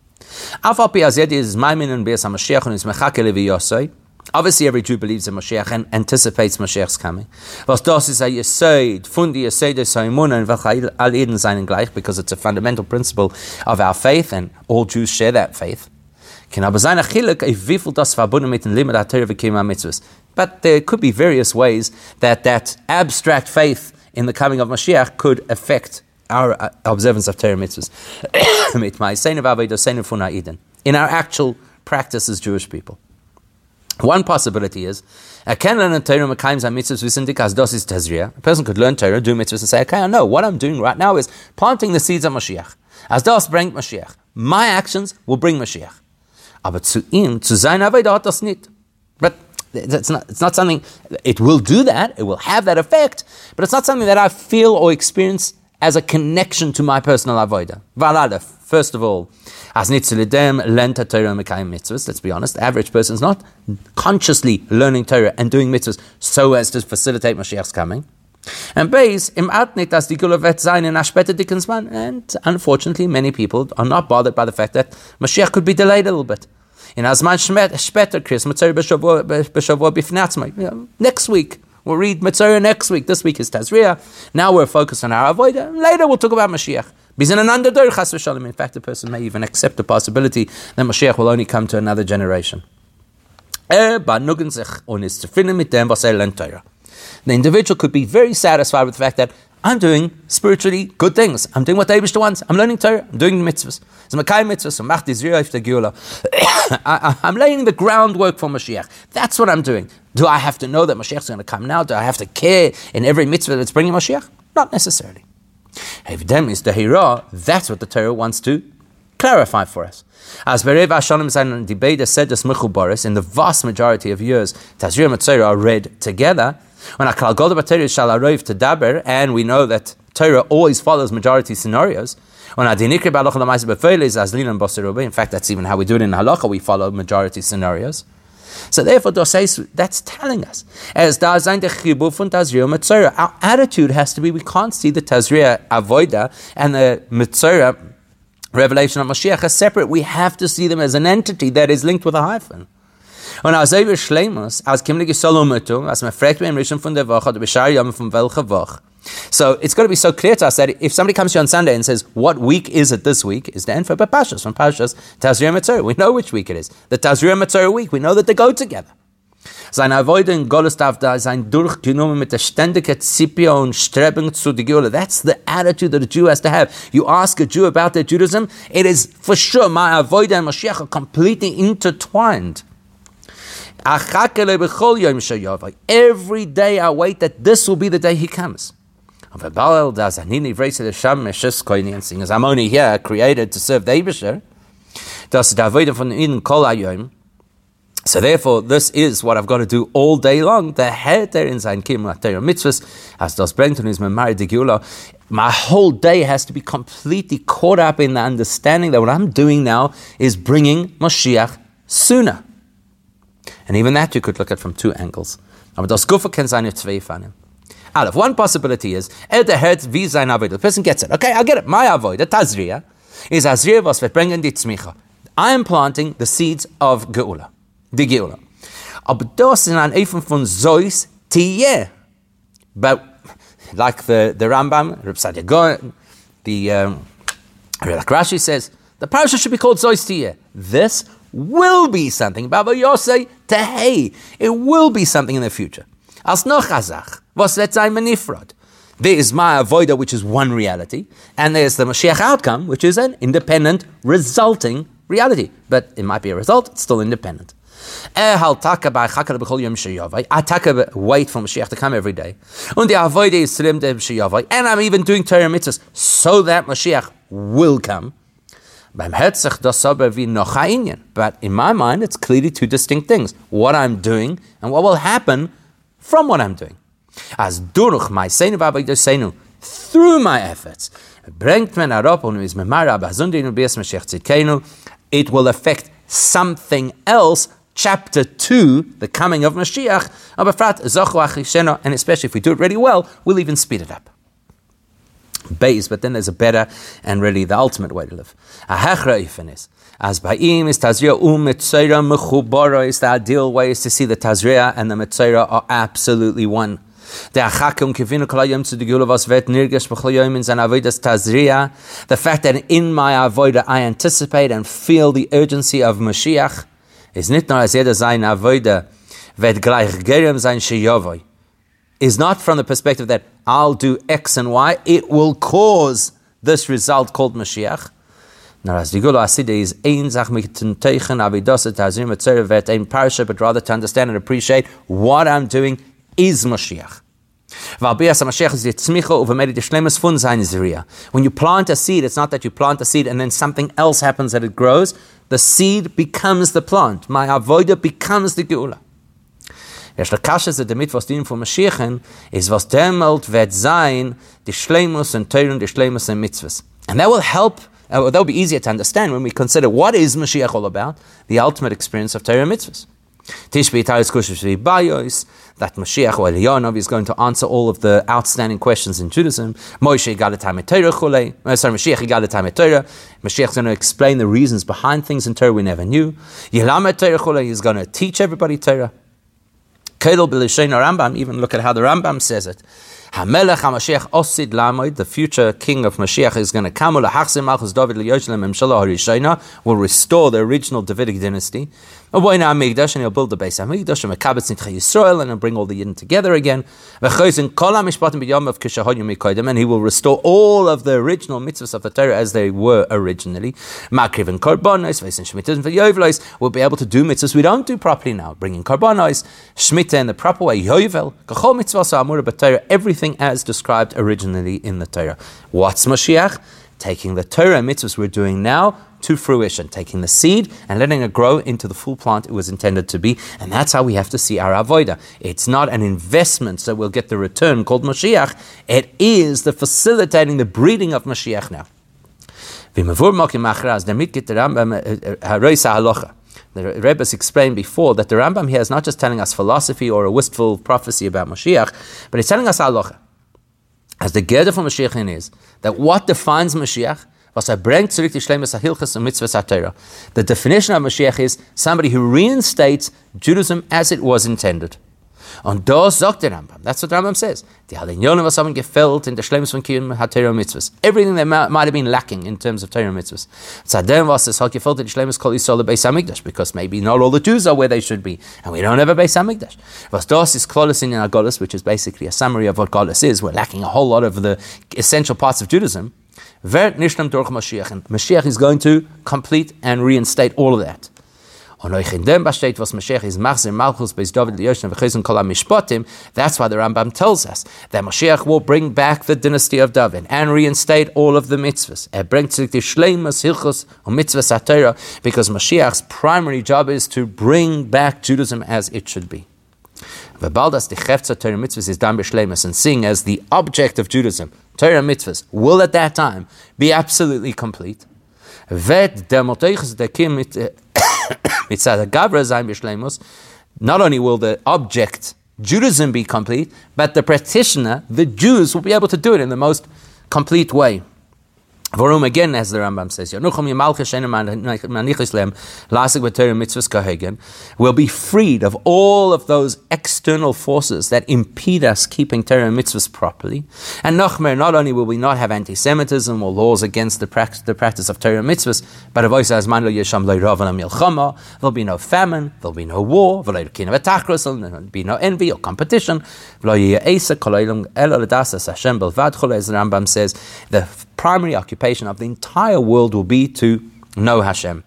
Afal is Maimin and Bias HaMashiach and is Yosei. Obviously, every Jew believes in Mashiach and anticipates Mashiach's coming. Was das ist ein Yesod, von die Yesod Saimuna, und welche all Eden seinen gleich, because it's a fundamental principle of our faith, and all Jews share that faith. Can aber sein Achillik, wie viel das verbunden mit dem Limit der Torah v'kima mitzvahs. But there could be various ways that that abstract faith in the coming of Mashiach could affect our uh, observance of Torah mitzvahs. in our actual practice as Jewish people. One possibility is a person could learn Torah, do mitzvahs, and say, okay, I know what I'm doing right now is planting the seeds of Mashiach. As das bringt Mashiach. My actions will bring Mashiach. Aber zu ihm, zu sein Aveda hat das nicht. But it's not, it's not something, it will do that, it will have that effect, but it's not something that I feel or experience as a connection to my personal avoida. Valada, first of all, as nitzulidem lenta Torah mekayim mitzvahs. Let's be honest, the average person is not consciously learning Torah and doing mitzvahs so as to facilitate Mashiach's coming. And base im atnit as die vet sein in. And unfortunately, many people are not bothered by the fact that Mashiach could be delayed a little bit. In as man später Chris. Next week. We'll read Metzora next week. This week is Tazria. Now we're focused on our avodah. Later we'll talk about Mashiach. In fact, a person may even accept the possibility that Mashiach will only come to another generation. Er the individual could be very satisfied with the fact that I'm doing spiritually good things. I'm doing what Abishta wants. I'm learning Torah. I'm doing the mitzvahs. I'm laying the groundwork for Mashiach. That's what I'm doing. Do I have to know that Mashiach is going to come now? Do I have to care in every mitzvah that's bringing Mashiach? Not necessarily. Hevdem is the hira. That's what the Torah wants to clarify for us. As Berev Hashanim and debate said this Boris, in the vast majority of years, Tazria and are read together. When Akal Golda shall arrive to Daber, and we know that Torah always follows majority scenarios. When Adinikri Baloch Lamais is as Linan In fact, that's even how we do it in Halacha. We follow majority scenarios. So therefore, that's telling us. As Our attitude has to be, we can't see the Tazria Avoida and the Mitzvah revelation of Mashiach as separate. We have to see them as an entity that is linked with a hyphen. Und als als als von der Woche, oder von welcher Woche, so it's got to be so clear to us that if somebody comes to you on Sunday and says, What week is it this week? is the end for Pashas, from Pashas, Tazria Metzora. We know which week it is. The Tazria Metzora week, we know that they go together. Sein Avoiden darf da sein durchgenommen mit der ständige Zipio und Streben zu die Gule. That's the attitude that a Jew has to have. You ask a Jew about their Judaism, it is for sure my Avoid and Mashiach are completely intertwined. Every day I wait that this will be the day he comes. I'm only here created to serve the Abishter. Das Davide von ihnen kol So therefore, this is what I've got to do all day long. The head there in sein kim mitzvahs, as das brengt is my de My whole day has to be completely caught up in the understanding that what I'm doing now is bringing Mashiach sooner. And even that you could look at from two angles. Aber das Gufa kann sein zwei Fanim. Aleph, one possibility is, er der hört wie. The person gets it. Okay, I get it. My Avoid, Tazria, is Azria was wird bringen die Tzmicha. I am planting the seeds of Geula, the Geula. Aber das von Zeus Tiye. But, like the, the Rambam, Reb Sadia Goyen, the, um, like Rashi says, the parasha should be called Zeus Tiye. This will be something. Baba Yosei Tehei. It will be something in the future. As no chazach. Was let sein manifrod. There is my avoida, which is one reality, and there's the Mashiach outcome, which is an independent, resulting reality. But it might be a result, it's still independent. Eh, I wait for Mashiach to come every day. And I'm even doing Torah mitzvahs so that Mashiach will come. But in my mind, it's clearly two distinct things what I'm doing and what will happen from what I'm doing. As durch my seinu through my efforts, it will affect something else. Chapter 2, the coming of Mashiach, and especially if we do it really well, we'll even speed it up but then there's a better and really the ultimate way to live. A is as ba'im is tazria um metzora mechubara is the ideal way is to see the tazria and the metzora are absolutely one. The fact that in my avoida I anticipate and feel the urgency of Mashiach is not is not from the perspective that I'll do X and Y, it will cause this result called Mashiach. Is ein Zach ein Parasha, but rather to understand and appreciate what I'm doing is Mashiach. When you plant a seed, it's not that you plant a seed and then something else happens that it grows. The seed becomes the plant. My avoida becomes the geula. Der Kasche ist damit, was dienen von Mashiachen, ist, was dämmelt wird sein, die Schleimus und Teuren, die Schleimus und Mitzvahs. And that will help, uh, that will be easier to understand when we consider what is Mashiach all about, the ultimate experience of Torah mitzvahs. Tishbi Taris Kushvi Bayos, that Mashiach or Eliyanov is going to answer all of the outstanding questions in Judaism. Moshe Galatam Torah uh, sorry, Mashiach Torah. Mashiach is going to explain the reasons behind things in Torah we never knew. Yelam Torah Chule is going to teach everybody Torah. Kedel Rambam, even look at how the Rambam says it. Hamelech HaMashiach Osid Lamoid, the future king of Mashiach, is going to come. Malchus David will restore the original Davidic dynasty. And he'll build the Beis Hamikdash and Nitcha Yisrael and he'll bring all the Yidden together again. And he will restore all of the original mitzvahs of the Torah as they were originally. Makriv and Korbanos, and will be able to do mitzvahs we don't do properly now, bringing Korbanos, Shemitah in the proper way, Yovel, everything as described originally in the Torah. What's Mashiach? Taking the Torah mitzvahs we're doing now to fruition, taking the seed and letting it grow into the full plant it was intended to be. And that's how we have to see our avoida. It's not an investment so we'll get the return called Mashiach. It is the facilitating the breeding of Mashiach now. The Rebbe has explained before that the Rambam here is not just telling us philosophy or a wistful prophecy about Mashiach, but he's telling us halacha. As the Gerda from Mashiach is, that what defines Mashiach was er bringt zurück die Schlemmes Hilches und Mitzvahs HaTorah. The definition of Mashiach is somebody who reinstates Judaism as it was intended. Und das sagt der Rambam. That's what Rambam says. Die Halinyonim was haben gefällt in der Schlemmes von Kiyum HaTorah Mitzvahs. Everything that might have been lacking in terms of Torah Mitzvahs. Zadem was es hat gefällt in der Schlemmes Kol Yisrael Beis HaMikdash because maybe not all the Jews are where they should be and we don't have a Beis HaMikdash. Was das is Klolis in our Golus, which is basically a summary of what Golus is. We're lacking a whole lot of the essential parts of Judaism. Mashiach is going to complete and reinstate all of that. That's why the Rambam tells us that Mashiach will bring back the dynasty of David and reinstate all of the mitzvahs. Bringt sich die Shleimus, Hilchus und Mitzvahs HaTorah because Mashiach's primary job is to bring back Judaism as it should be. V'baldas the Chefza Torah mitzvahs is done b'shleimus and seeing as the object of Judaism, Torah mitzvahs, will at that time be absolutely complete. Vet der Moteiches der Kim mit not only will the object, Judaism, be complete, but the practitioner, the Jews, will be able to do it in the most complete way. Warum again, as the Rambam says, will be freed of all of those external forces that impede us keeping and mitzvahs properly. And Nachmer, not only will we not have anti-Semitism or laws against the, practice, of and mitzvahs, but there'll be no famine, there'll be no war, there'll be no envy or competition. As the Rambam says, the primary occupation of the entire world will be to know Hashem.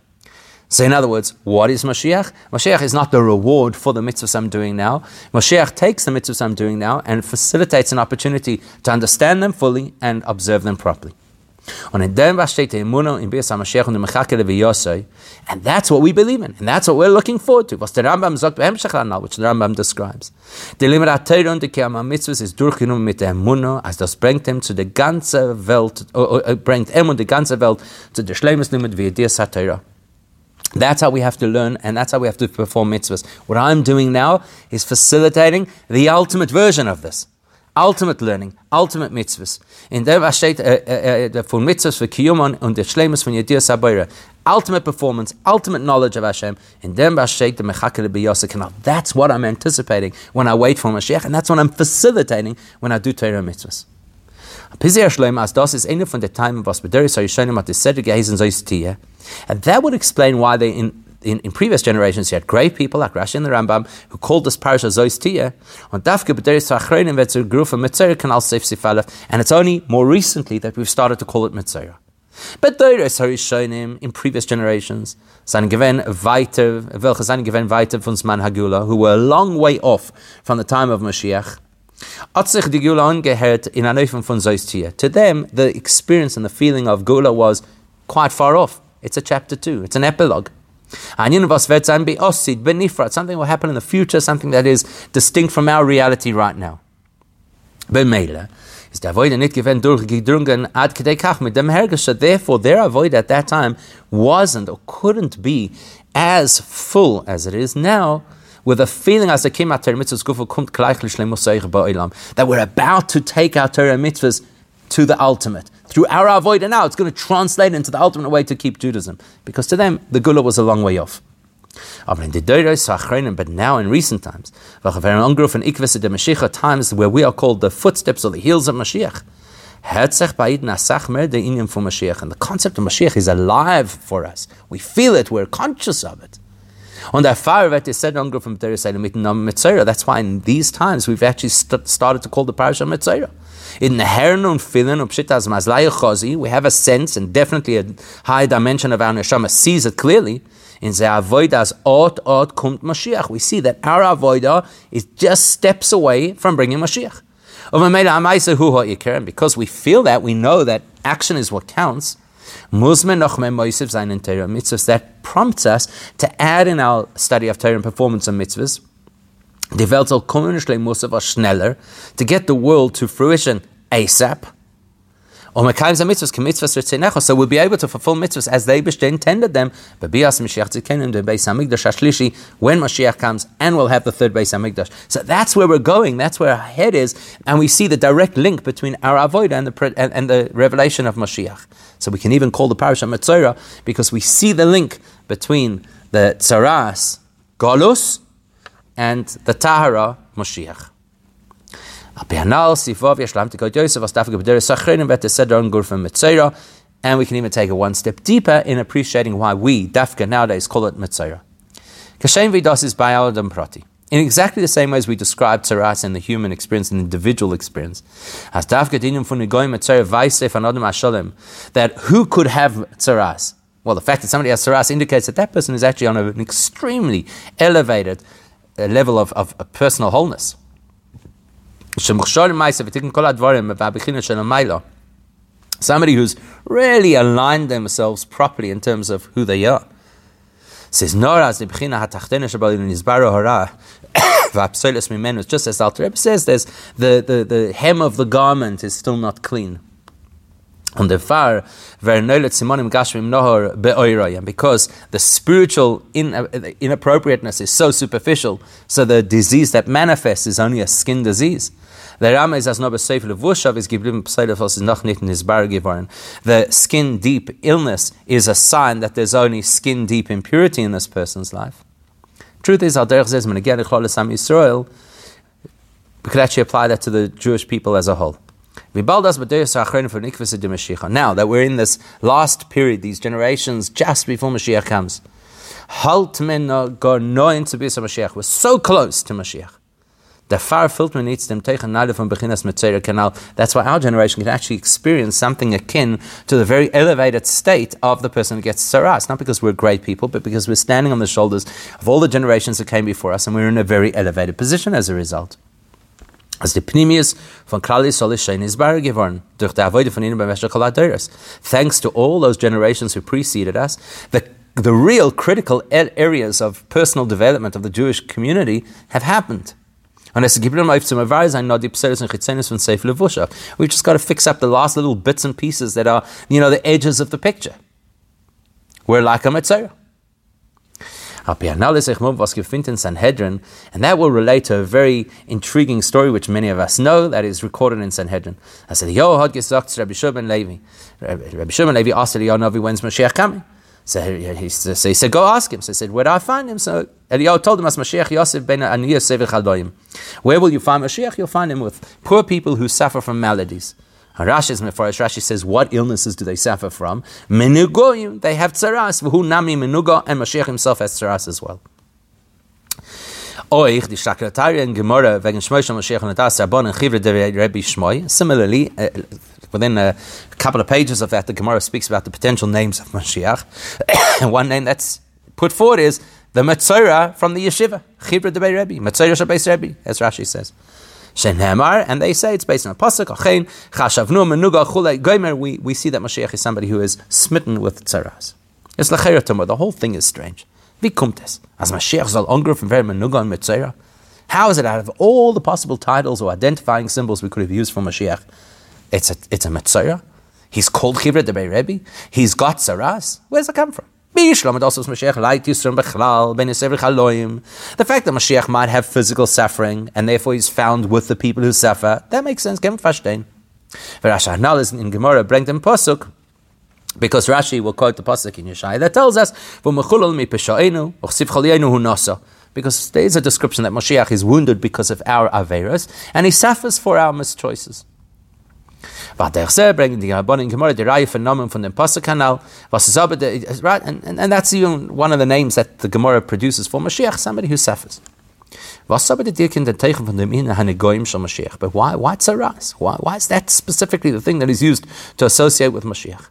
So, in other words, what is Mashiach? Mashiach is not the reward for the mitzvahs I'm doing now. Mashiach takes the mitzvahs I'm doing now and facilitates an opportunity to understand them fully and observe them properly. Und in dem was steht Emunah in Bias HaMashiach und v'Yosei, and that's what we believe in, and that's what we're looking forward to, was der Rambam sagt lanal, which the Rambam describes. Die Limit und ist durchgenommen mit der als das bringt ihm zu der Welt, bringt ihm und die ganze Welt zu der Limit wie Dias HaTeira. That's how we have to learn, and that's how we have to perform mitzvahs. What I'm doing now is facilitating the ultimate version of this ultimate learning, ultimate mitzvahs. In was steht äh, von mitzvahs für Kiyumon und der Schlemus von Yedir Sabayra. Ultimate performance, ultimate knowledge of Hashem. In dem steht der Mechakele B'Yosek. That's what I'm anticipating when I wait for Mashiach, and that's what I'm facilitating when I do Torah mitzvahs. Pizir as das eine von der Time, was Bederis soll And that would explain why they in in, in, previous generations, you had great people like Rashi and the Rambam who called this parasha Zois Tia, and it's only more recently that we've started to call it Metzora. But Deires Harishonim in previous generations, seine Gewen weiter, welche von Zman Hagula, who were a long way off from the time of Mashiach, To them, the experience and the feeling of Gula was quite far off. It's a chapter two, it's an epilogue. Something will happen in the future, something that is distinct from our reality right now. Therefore, their avoid at that time wasn't or couldn't be as full as it is now with a feeling as a that we're about to take our Torah mitzvahs to the ultimate. Through our avoid, and now it's going to translate into the ultimate way to keep Judaism. Because to them, the Gula was a long way off. But now in recent times, times where we are called the footsteps or the heels of Mashiach, and the concept of Mashiach is alive for us. We feel it, we're conscious of it. Und der Fire wird said from. That's why in these times we've actually st- started to call the parish of Metzora. In the Hernun Filin of Pshitas Mazlaya Chozi, we have a sense and definitely a high dimension of our neshama sees it clearly. In the avoidas ot ot kumt Mashiach, we see that our avoida is just steps away from bringing Mashiach. And because we feel that, we know that action is what counts. that prompts us to add in our study of Torah and performance of mitzvahs Die Welt soll kommen muss aber schneller to get the world to fruition ASAP. So we'll be able to fulfill mitzvahs as they intended them. When Mashiach comes, and we'll have the third Beis Hamikdash. So that's where we're going. That's where our head is, and we see the direct link between our avodah and the and, and, the revelation of Mashiach. So we can even call the parasha Metzora because we see the link between the tzaras, Golus, and the Tahara Moshiach. And we can even take it one step deeper in appreciating why we, Dafka, nowadays call it Metzora. Kashem Vidas is Bayal Prati. In exactly the same way as we describe tzaras in the human experience and individual experience, as Dafka Dinim from Nigoyim Mitzayra Vaisef Ashalim, that who could have tzaras? Well, the fact that somebody has tzaras indicates that that person is actually on an extremely elevated uh, level of, of, personal wholeness. Somebody who's really aligned themselves properly in terms of who they are. Says Noraz just as Alter says, there's the, the, the hem of the garment is still not clean. On the far, and because the spiritual in, inappropriateness is so superficial, so the disease that manifests is only a skin disease. The. The skin deep illness is a sign that there's only skin deep impurity in this person's life. Truth is, again we could actually apply that to the Jewish people as a whole. Now that we're in this last period, these generations just before Mashiach comes, we're so close to Mashiach. The far needs them taken neither from Canal. That's why our generation can actually experience something akin to the very elevated state of the person who gets tzaras. Not because we're great people, but because we're standing on the shoulders of all the generations that came before us, and we're in a very elevated position as a result. As the Pnimius von Klal Yisrael ist schön bar geworden, durch die Avoide von ihnen beim Thanks to all those generations who preceded us, the the real critical areas of personal development of the Jewish community have happened. Und es gibt immer zum sein, nur die Pseres und Chitzenes von Seif Levusha. We just got to fix up the last little bits and pieces that are, you know, the edges of the picture. We're like a Metzora. Was gefunden in Sanhedrin, and that will relate to a very intriguing story which many of us know that is recorded in Sanhedrin. I said, Yo had gesagt Rabbi Shimon Levi. Rabbi Shimon Levi asked Eliyahu Novi, when's Mashiach coming? So he, so he said, go ask him. So he said, where do I find him? So Eliyahu told him, as Mashiach Yosef ben Aniyah Sever. Where will you find Mashiach? You'll find him with poor people who suffer from maladies. Rashi's Mefarish, Rashi says, what illnesses do they suffer from? Menugoyim, they have tzaras. V'hu nami menugo, and Mashiach himself has tzaras as well. Oich, die Shakratari and Gemara, wegen Shmoy Mashiach und Das Rabban and Chivre de Rebbe Shmoy. Similarly, uh, within a couple of pages of that, the Gemara speaks about the potential names of Mashiach. and one name that's put forward is the Metzora from the yeshiva, Chibra de Rebbe, Metzora Shabbos Rebbe, as Rashi says. And they say it's based on a pasuk. Achein chashavnu menuga chulei gomer. We we see that Mashiach is somebody who is smitten with tzaras. It's lacheratumah. The whole thing is strange. Wie kommt es? As Mashiach soll angriffen werden menuga and metzora. How is it out of all the possible titles or identifying symbols we could have used for Mashiach? It's a, it's a Metzora. He's called Chibra de Rebbe. He's got Tzaras. Where's it come from? The fact that Mashiach might have physical suffering and therefore he's found with the people who suffer, that makes sense. Can verstehen. Rashi in Gemara bringt them pasuk because Rashi will quote the pasuk in Yeshaya that tells us because there is a description that Mashiach is wounded because of our averas and he suffers for our mischoices. Die Rabbanim Gemara die Reihe von Namen von dem was aber, right, and, and, and that's even one of the names that the Gemara produces for Mashiach, somebody who suffers. Was aber die Dirkin den Teichen von dem shal Mashiach? But why, why Tzaras? Why, why is that specifically the thing that is used to associate with Mashiach?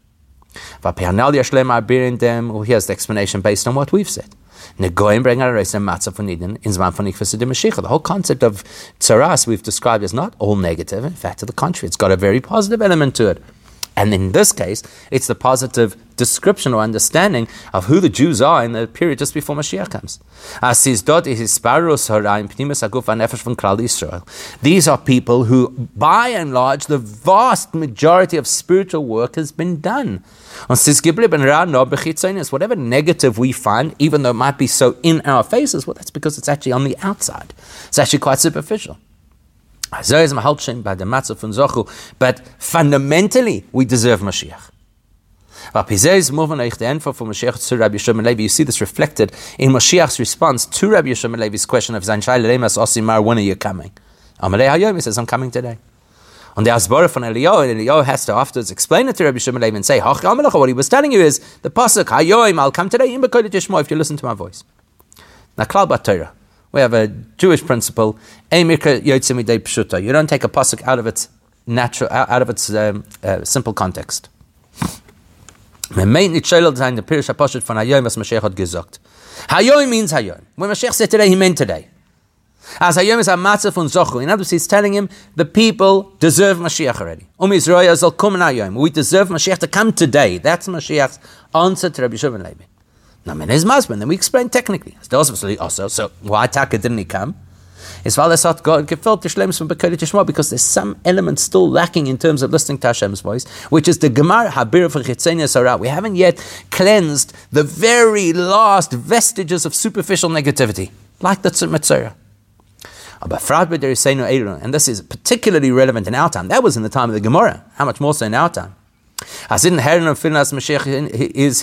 In here's the explanation based on what we've said. Negoim bring a reis matzah von Eden in zman von The whole concept of tzaras we've described is not all negative. In fact, to the contrary, it's got a very positive element to it. And in this case, it's the positive description or understanding of who the Jews are in the period just before Mashiach comes. These are people who, by and large, the vast majority of spiritual work has been done. Whatever negative we find, even though it might be so in our faces, well, that's because it's actually on the outside. It's actually quite superficial. But fundamentally, we deserve Mashiach. You see this reflected in Mashiach's response to Rabbi Yishmael Levi's question of Zain Osimar, when are you coming? He says, I'm coming today. On the Asbara from Eliyahu, and has to afterwards explain it to Rabbi Shimon Levi and say, what he was telling you is the pasuk I'll come today if you listen to my voice. Now, Klal Torah, we have a Jewish principle: You don't take a pasuk out of its natural, out of its um, uh, simple context. Meint Hayoim. Hayoim means Hayoim. When Mashiach said today, he meant today. As Hayom is a matzah Zochu. In other words, he's telling him the people deserve Mashiach already. Um Israel zal Hayom. We deserve Mashiach to come today. That's Mashiach's answer to Rabbi Shimon Levi. His Masman, then we explain technically. Also, so why Taka didn't he come? It's Bekele because there's some element still lacking in terms of listening to Hashem's voice, which is the Gemar Habir for Sarah. We haven't yet cleansed the very last vestiges of superficial negativity, like the Tzimtzorah. And this is particularly relevant in our time. That was in the time of the Gemara. How much more so in our time? As in Heron Finas Mashiach is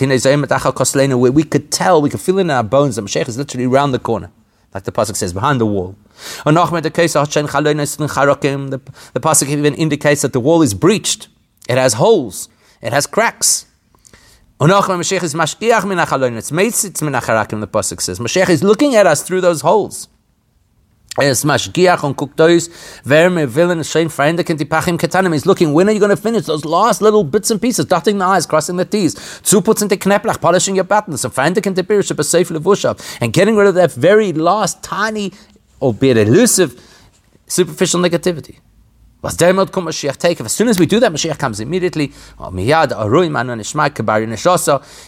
where we could tell, we could feel in our bones that Mashiach is literally around the corner, like the pasuk says, behind the wall. The, the pasuk even indicates that the wall is breached, it has holes, it has cracks. The pasuk says Mashiach is looking at us through those holes. Er ist Mashgiach aus, wer mir willen schön verändern die Pachim Ketanim. He's looking, when are you going to finish those last little bits and pieces, dotting the I's, crossing the T's, zuputzen die Knäpplach, polishing your buttons, and verändern die Birish, a safe levushab, and getting rid of that very last tiny, albeit elusive, superficial negativity. As soon as we do that, Mashiach comes immediately. Oh, nishoso.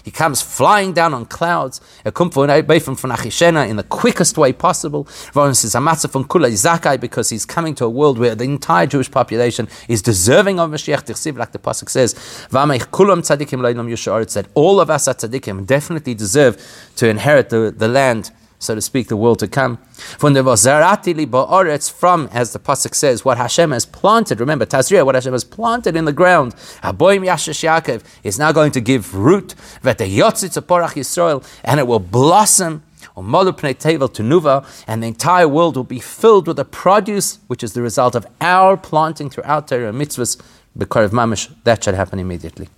He comes flying down on clouds. In the quickest way possible. Because he's coming to a world where the entire Jewish population is deserving of Mashiach like the pasuk says. Said all of us are tzadikim definitely deserve to inherit the, the land so to speak, the world to come. From the from, as the Pasuk says, what Hashem has planted. Remember, Tazria, what Hashem has planted in the ground. Aboim Yashash Yaakov is now going to give root. Yisrael, and it will blossom. And the entire world will be filled with the produce, which is the result of our planting throughout Torah mitzvahs, Bekarav Mamish. That should happen immediately.